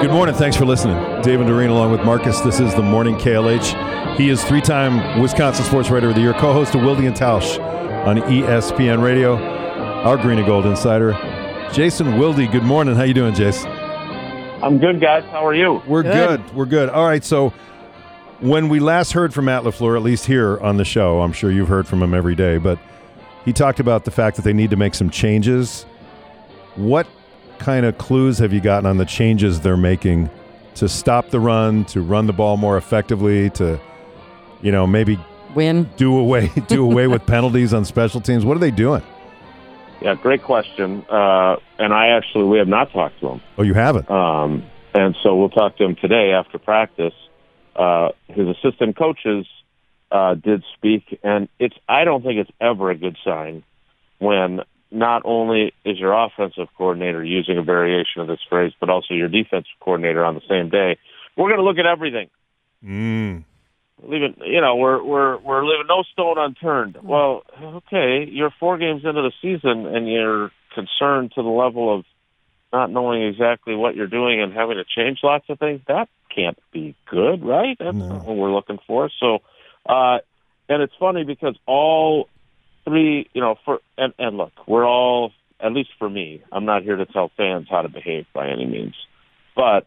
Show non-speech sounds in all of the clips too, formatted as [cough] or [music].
Good morning. Thanks for listening. David Doreen along with Marcus. This is the Morning KLH. He is three-time Wisconsin Sports Writer of the Year, co-host of Wilde and Tausch on ESPN Radio, our Green and Gold insider. Jason Wilde, good morning. How you doing, Jason? I'm good, guys. How are you? We're good. Good. We're good. All right, so when we last heard from Matt LaFleur, at least here on the show, I'm sure you've heard from him every day, but he talked about the fact that they need to make some changes. What kind of clues have you gotten on the changes they're making to stop the run, to run the ball more effectively, to you know, maybe Win. do away [laughs] do away with [laughs] penalties on special teams? What are they doing? Yeah, great question. Uh, and I actually, we have not talked to him. Oh, you haven't. Um, and so we'll talk to him today after practice. Uh, his assistant coaches uh, did speak, and it's, I don't think it's ever a good sign when not only is your offensive coordinator using a variation of this phrase, but also your defensive coordinator on the same day. We're going to look at everything. Mm. leaving you know we're we're we're leaving no stone unturned well okay you're four games into the season and you're concerned to the level of not knowing exactly what you're doing and having to change lots of things that can't be good right that's No. not what we're looking for so uh and it's funny because all three you know for and and look we're all at least for me i'm not here to tell fans how to behave by any means but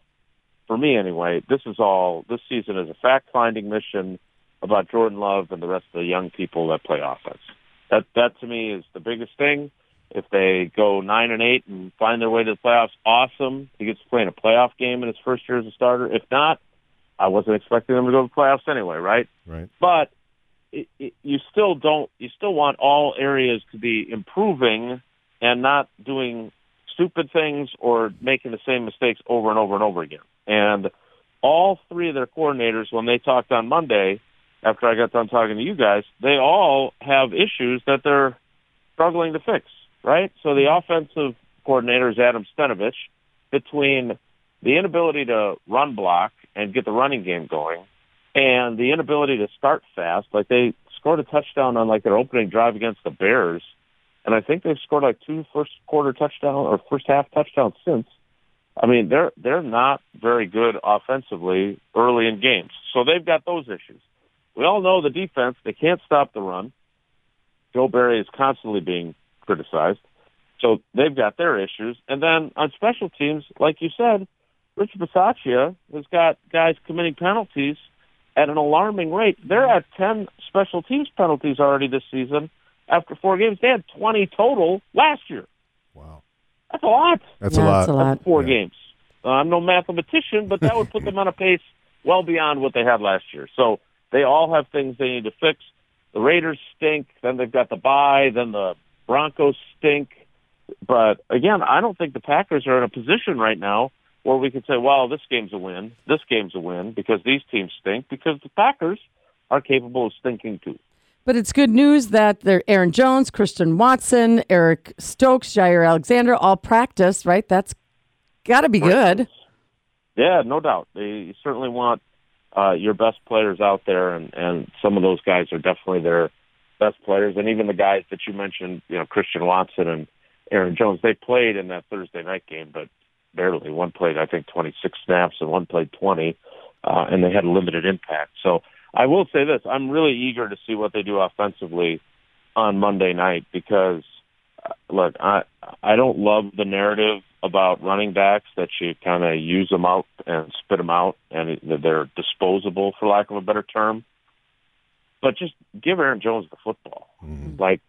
for me anyway, this is all this season is a fact finding mission about Jordan Love and the rest of the young people that play offense. That that to me is the biggest thing. If they go nine and eight and find their way to the playoffs, awesome. He gets to play in a playoff game in his first year as a starter. If not, I wasn't expecting them to go to the playoffs anyway, right? Right. But it, you still don't. You still want all areas to be improving and not doing stupid things or making the same mistakes over and over and over again. And all three of their coordinators, when they talked on Monday, after I got done talking to you guys, they all have issues that they're struggling to fix, right? So the offensive coordinator is Adam Stenavich. Between the inability to run block and get the running game going, and the inability to start fast, like they scored a touchdown on like their opening drive against the Bears, and I think they've scored like two first quarter touchdown or first half touchdowns since. I mean, they're they're not very good offensively early in games, so they've got those issues. We all know the defense; they can't stop the run. Joe Barry is constantly being criticized, so they've got their issues. And then on special teams, like you said, Rich Bisaccia has got guys committing penalties at an alarming rate. They're at ten special teams penalties already this season. After four games, they had twenty total last year. Wow. That's a lot That's Yeah, a lot. that's a lot. after four Yeah. games. Uh, I'm no mathematician, but that would put them on a pace well beyond what they had last year. So they all have things they need to fix. The Raiders stink. Then they've got the bye. Then the Broncos stink. But again, I don't think the Packers are in a position right now where we could say, well, this game's a win. This game's a win because these teams stink because the Packers are capable of stinking too. But it's good news that they're Aaron Jones, Christian Watson, Eric Stokes, Jaire Alexander all practice, right? That's got to be good. Yeah, no doubt. They you certainly want uh, your best players out there, and and some of those guys are definitely their best players, and even the guys that you mentioned, you know, Christian Watson and Aaron Jones, they played in that Thursday night game, but barely. One played, I think, 26 snaps, and one played 20, uh, and they had a limited impact. So I will say this: I'm really eager to see what they do offensively on Monday night because uh, look, I I don't love the narrative about running backs that you kind of use them out and spit them out, and they're disposable, for lack of a better term. But just give Aaron Jones the football. Mhm. Like,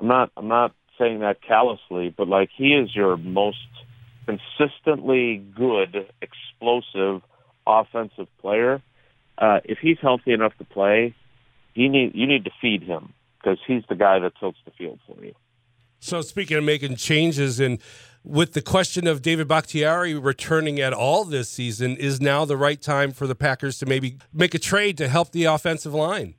I'm not I'm not saying that callously, but like he is your most consistently good, explosive offensive player. Uh, if he's healthy enough to play, you need you need to feed him because he's the guy that tilts the field for you. So speaking of making changes and with the question of David Bakhtiari returning at all this season, is now the right time for the Packers to maybe make a trade to help the offensive line?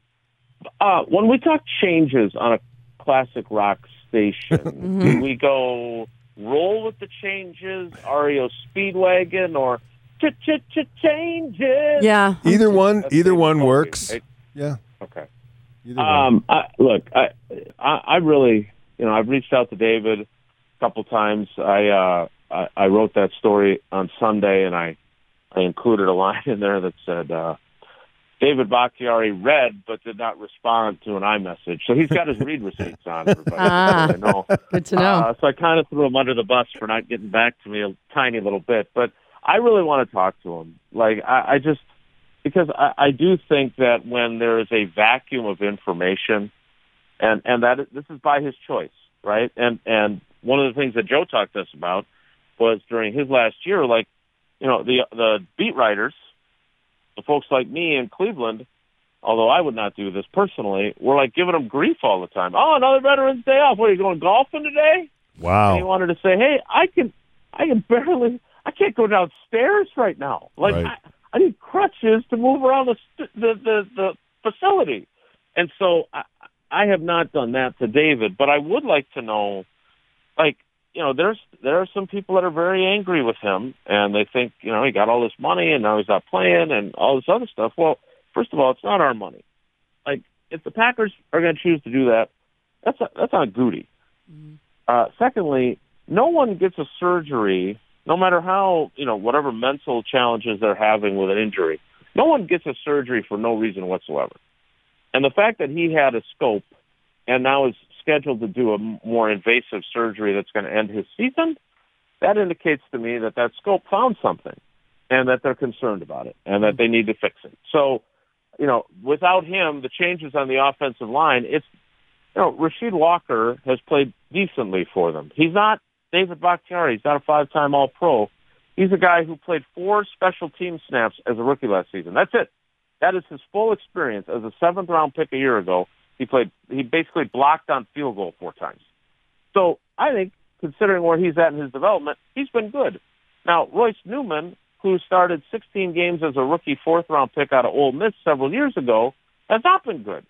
Uh, when we talk changes on a classic rock station, do [laughs] we go roll with the changes, REO Speedwagon, or ch ch ch changes? Yeah. Either one, That's either one works. right? Yeah. Okay. Either. Um, I, look, I, I, I really, you know, I've reached out to David a couple times. I, uh, I, I wrote that story on Sunday, and I I included a line in there that said, uh, David Bakhtiari read but did not respond to an iMessage. So he's got his read receipts on, everybody. [laughs] Ah. I know. Good to know. Uh, so I kind of threw him under the bus for not getting back to me a tiny little bit. But I really want to talk to him. Like, I, I just, because I, I do think that when there is a vacuum of information, and, and that this is by his choice, right? And, and one of the things that Joe talked to us about was during his last year, like, you know, the, the beat writers, the folks like me in Cleveland, although I would not do this personally, were like giving them grief all the time. Oh, another Veterans Day off. What are you going golfing today? And he wanted to say, "Hey, I can, I can barely, I can't go downstairs right now. Like Right. I, I need crutches to move around the st- the the, the facility." And so I, I have not done that to David, but I would like to know, like, you know, there's there are some people that are very angry with him, and they think, you know, he got all this money and now he's not playing and all this other stuff. Well, first of all, it's not our money. Like, if the Packers are going to choose to do that, that's that's on Gutey. Uh, secondly, no one gets a surgery, no matter how you know whatever mental challenges they're having with an injury. No one gets a surgery for no reason whatsoever. And the fact that he had a scope and now is scheduled to do a more invasive surgery that's going to end his season, that indicates to me that that scope found something and that they're concerned about it and that they need to fix it. So, you know, without him, the changes on the offensive line, it's you know, Rasheed Walker has played decently for them. He's not David Bakhtiari. He's not a five-time All-Pro. He's a guy who played four special team snaps as a rookie last season. That's it. That is his full experience as a seventh-round pick a year ago. He played. He basically blocked on field goal four times. So I think, considering where he's at in his development, he's been good. Now Royce Newman, who started 16 games as a rookie fourth-round pick out of Ole Miss several years ago, has not been good.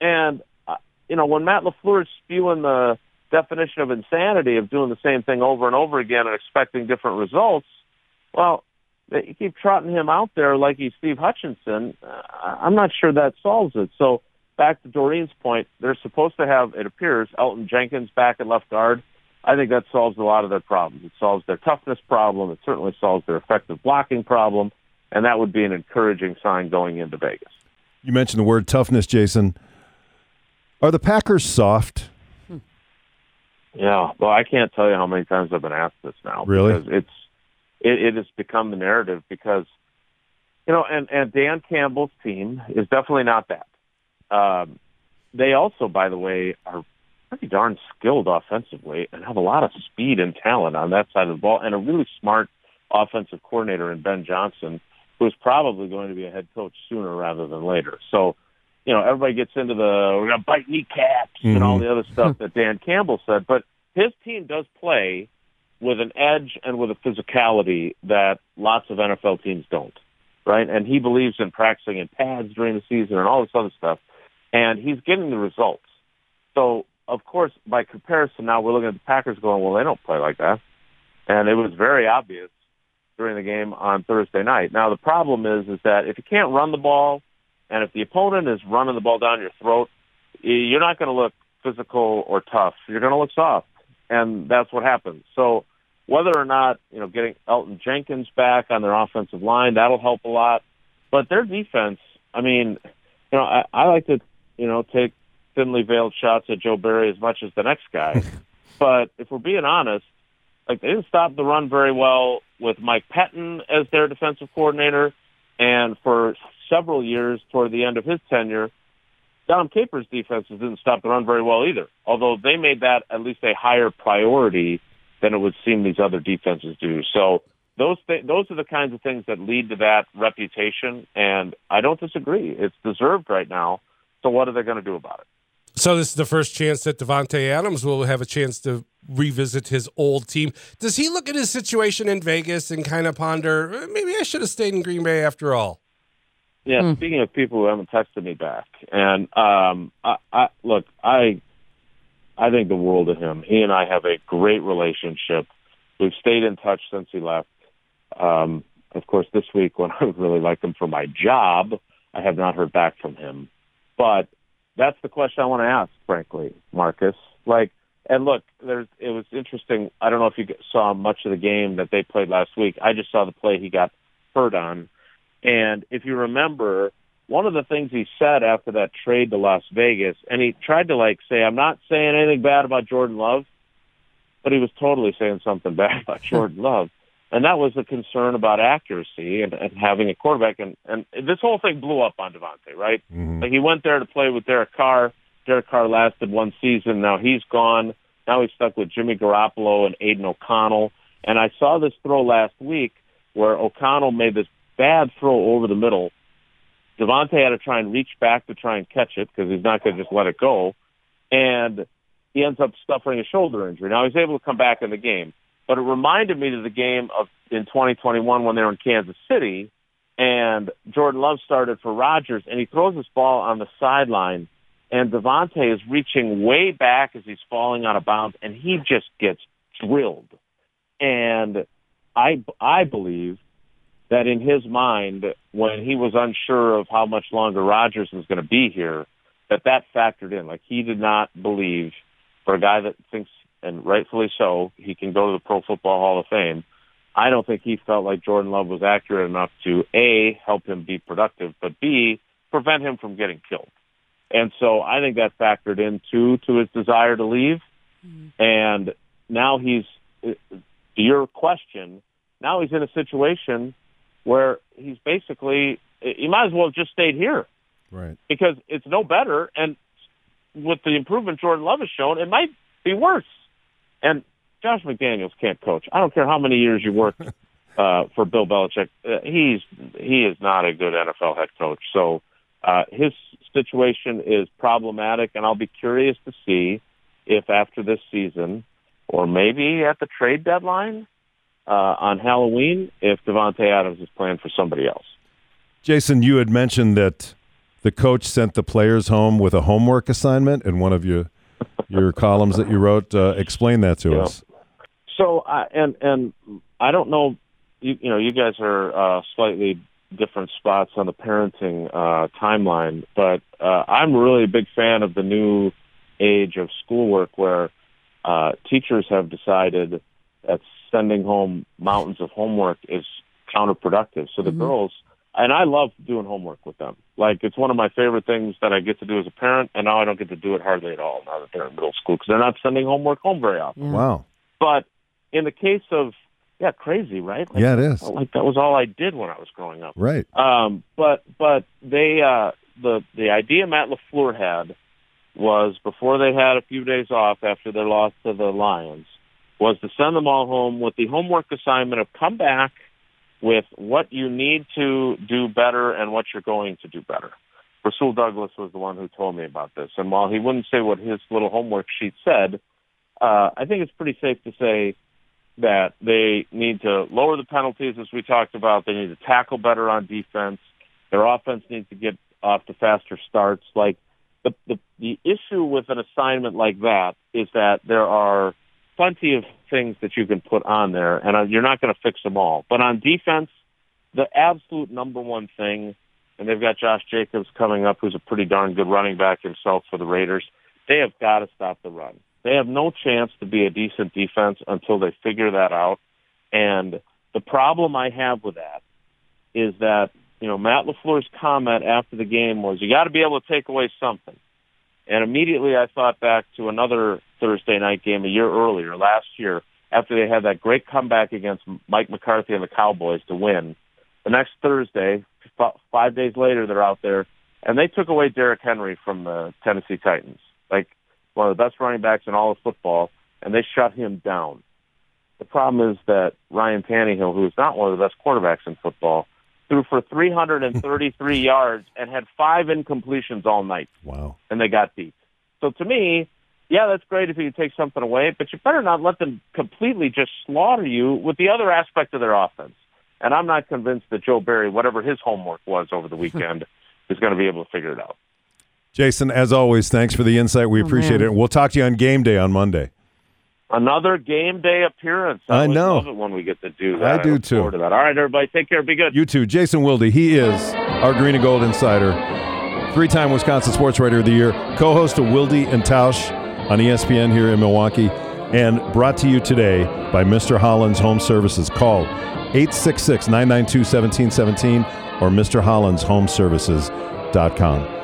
And uh, you know, when Matt LaFleur is spewing the definition of insanity of doing the same thing over and over again and expecting different results, well, you keep trotting him out there like he's Steve Hutchinson. Uh, I'm not sure that solves it. So back to Doreen's point, they're supposed to have, it appears, Elgton Jenkins back at left guard. I think that solves a lot of their problems. It solves their toughness problem. It certainly solves their effective blocking problem. And that would be an encouraging sign going into Vegas. You mentioned the word toughness, Jason. Are the Packers soft? Yeah, well, I can't tell you how many times I've been asked this now. Really? Because it's it, it has become the narrative because you know, and and Dan Campbell's team is definitely not that. Um, they also, by the way, are pretty darn skilled offensively and have a lot of speed and talent on that side of the ball, and a really smart offensive coordinator in Ben Johnson, who is probably going to be a head coach sooner rather than later. So, you know, everybody gets into the we're gonna bite kneecaps and all the other stuff that Dan Campbell said, but his team does play with an edge and with a physicality that lots of NFL teams don't, right? And he believes in practicing in pads during the season and all this other stuff, and he's getting the results. So, of course, by comparison, now we're looking at the Packers going, well, they don't play like that, and it was very obvious during the game on Thursday night. Now, the problem is, is that if you can't run the ball, and if the opponent is running the ball down your throat, you're not going to look physical or tough. You're going to look soft, and that's what happens. So whether or not you know getting Elgton Jenkins back on their offensive line that'll help a lot. But their defense, I mean, you know, I, I like to you know take thinly veiled shots at Joe Barry as much as the next guy. [laughs] but if we're being honest, like they didn't stop the run very well with Mike Pettine as their defensive coordinator, and for several years toward the end of his tenure, Dom Capers' defenses didn't stop the run very well either. Although they made that at least a higher priority than it would seem these other defenses do. So those th- those are the kinds of things that lead to that reputation, and I don't disagree. It's deserved right now. So what are they going to do about it? So this is the first chance that Davante Adams will have a chance to revisit his old team. Does he look at his situation in Vegas and kind of ponder, "Eh, maybe I should have stayed in Green Bay after all? Yeah, speaking of people who haven't texted me back, and um, I, I look, I, I think the world of him. He and I have a great relationship. We've stayed in touch since he left. Um, of course, this week when [laughs] I would really like him for my job, I have not heard back from him. But that's the question I want to ask, frankly, Marcus. Like, and look, there's it was interesting. I don't know if you saw much of the game that they played last week. I just saw the play he got hurt on. And if you remember, one of the things he said after that trade to Las Vegas, and he tried to like say, I'm not saying anything bad about Jordan Love, but he was totally saying something [laughs] bad about Jordan Love. And that was a concern about accuracy and, and having a quarterback. And, and this whole thing blew up on Davante, right? Mhm. Like he went there to play with Derek Carr. Derek Carr lasted one season. Now he's gone. Now he's stuck with Jimmy Garoppolo and Aidan O'Connell. And I saw this throw last week where O'Connell made this bad throw over the middle. Davante had to try and reach back to try and catch it because he's not going to just let it go. And he ends up suffering a shoulder injury. Now he's able to come back in the game, but it reminded me of the game of in 2021 when they were in Kansas City, and Jordan Love started for Rodgers, and he throws this ball on the sideline, and Davante is reaching way back as he's falling out of bounds, and he just gets drilled. And I I believe that in his mind, when he was unsure of how much longer Rodgers was going to be here, that that factored in. Like he did not believe, for a guy that thinks, and rightfully so, he can go to the Pro Football Hall of Fame. I don't think he felt like Jordan Love was accurate enough to a help him be productive, but b prevent him from getting killed. And so I think that factored into to his desire to leave. Mm-hmm. And now he's to your question. Now he's in a situation where he's basically he might as well have just stayed here Right. because it's no better. And with the improvement Jordan Love has shown, it might be worse. And Josh McDaniels can't coach. I don't care how many years you worked [laughs] uh, for Bill Belichick. Uh, he's he is not a good NFL head coach. So uh, his situation is problematic, and I'll be curious to see if after this season, or maybe at the trade deadline uh, on Halloween, if Davante Adams is playing for somebody else. Jason, you had mentioned that the coach sent the players home with a homework assignment and one of your your columns that you wrote. Uh, explain that to Yeah. us. So, uh, and and I don't know, you, you know, you guys are uh, slightly different spots on the parenting uh, timeline, but uh, I'm really a big fan of the new age of schoolwork where uh, teachers have decided that sending home mountains of homework is counterproductive. So the girls, and I love doing homework with them. Like it's one of my favorite things that I get to do as a parent, and now I don't get to do it hardly at all now that they're in middle school because they're not sending homework home very often. Wow. But in the case of yeah, crazy, right? Like, Yeah, it is. Like that was all I did when I was growing up. Right. Um, but but they uh, the the idea Matt LaFleur had was before they had a few days off after their loss to the Lions was to send them all home with the homework assignment of come back with what you need to do better and what you're going to do better. Rasul Douglas was the one who told me about this, and while he wouldn't say what his little homework sheet said, uh, I think it's pretty safe to say that they need to lower the penalties, as we talked about. They need to tackle better on defense. Their offense needs to get off to faster starts. Like the the the issue with an assignment like that is that there are plenty of things that you can put on there, and uh, you're not going to fix them all. But on defense, the absolute number one thing, and they've got Josh Jacobs coming up, who's a pretty darn good running back himself for the Raiders. They have got to stop the run. They have no chance to be a decent defense until they figure that out. And the problem I have with that is that, you know, Matt LaFleur's comment after the game was, you got to be able to take away something. And immediately I thought back to another Thursday night game a year earlier, last year, after they had that great comeback against Mike McCarthy and the Cowboys to win. The next Thursday, five days later, they're out there, and they took away Derrick Henry from the Tennessee Titans, like one of the best running backs in all of football, and they shut him down. The problem is that Ryan Tannehill, who is not one of the best quarterbacks in football, threw for 333 [laughs] yards and had five incompletions all night Wow. and they got beat. So to me, yeah, that's great if you can take something away, but you better not let them completely just slaughter you with the other aspect of their offense. And I'm not convinced that Joe Barry, whatever his homework was over the [laughs] weekend, is going to be able to figure it out. Jason, as always, thanks for the insight. We oh, appreciate man. it. We'll talk to you on game day on Monday. Another game day appearance. I always know. love it when we get to do that. I do too. to that. All right, everybody, take care. Be good. You too. Jason Wilde, he is our Green and Gold Insider, three time Wisconsin Sports Writer of the Year, co host of Wilde and Tausch on ESPN here in Milwaukee. and brought to you today by Mr. Holland's Home Services. Call 866 992 1717 or MrHollandsHomeservices.com.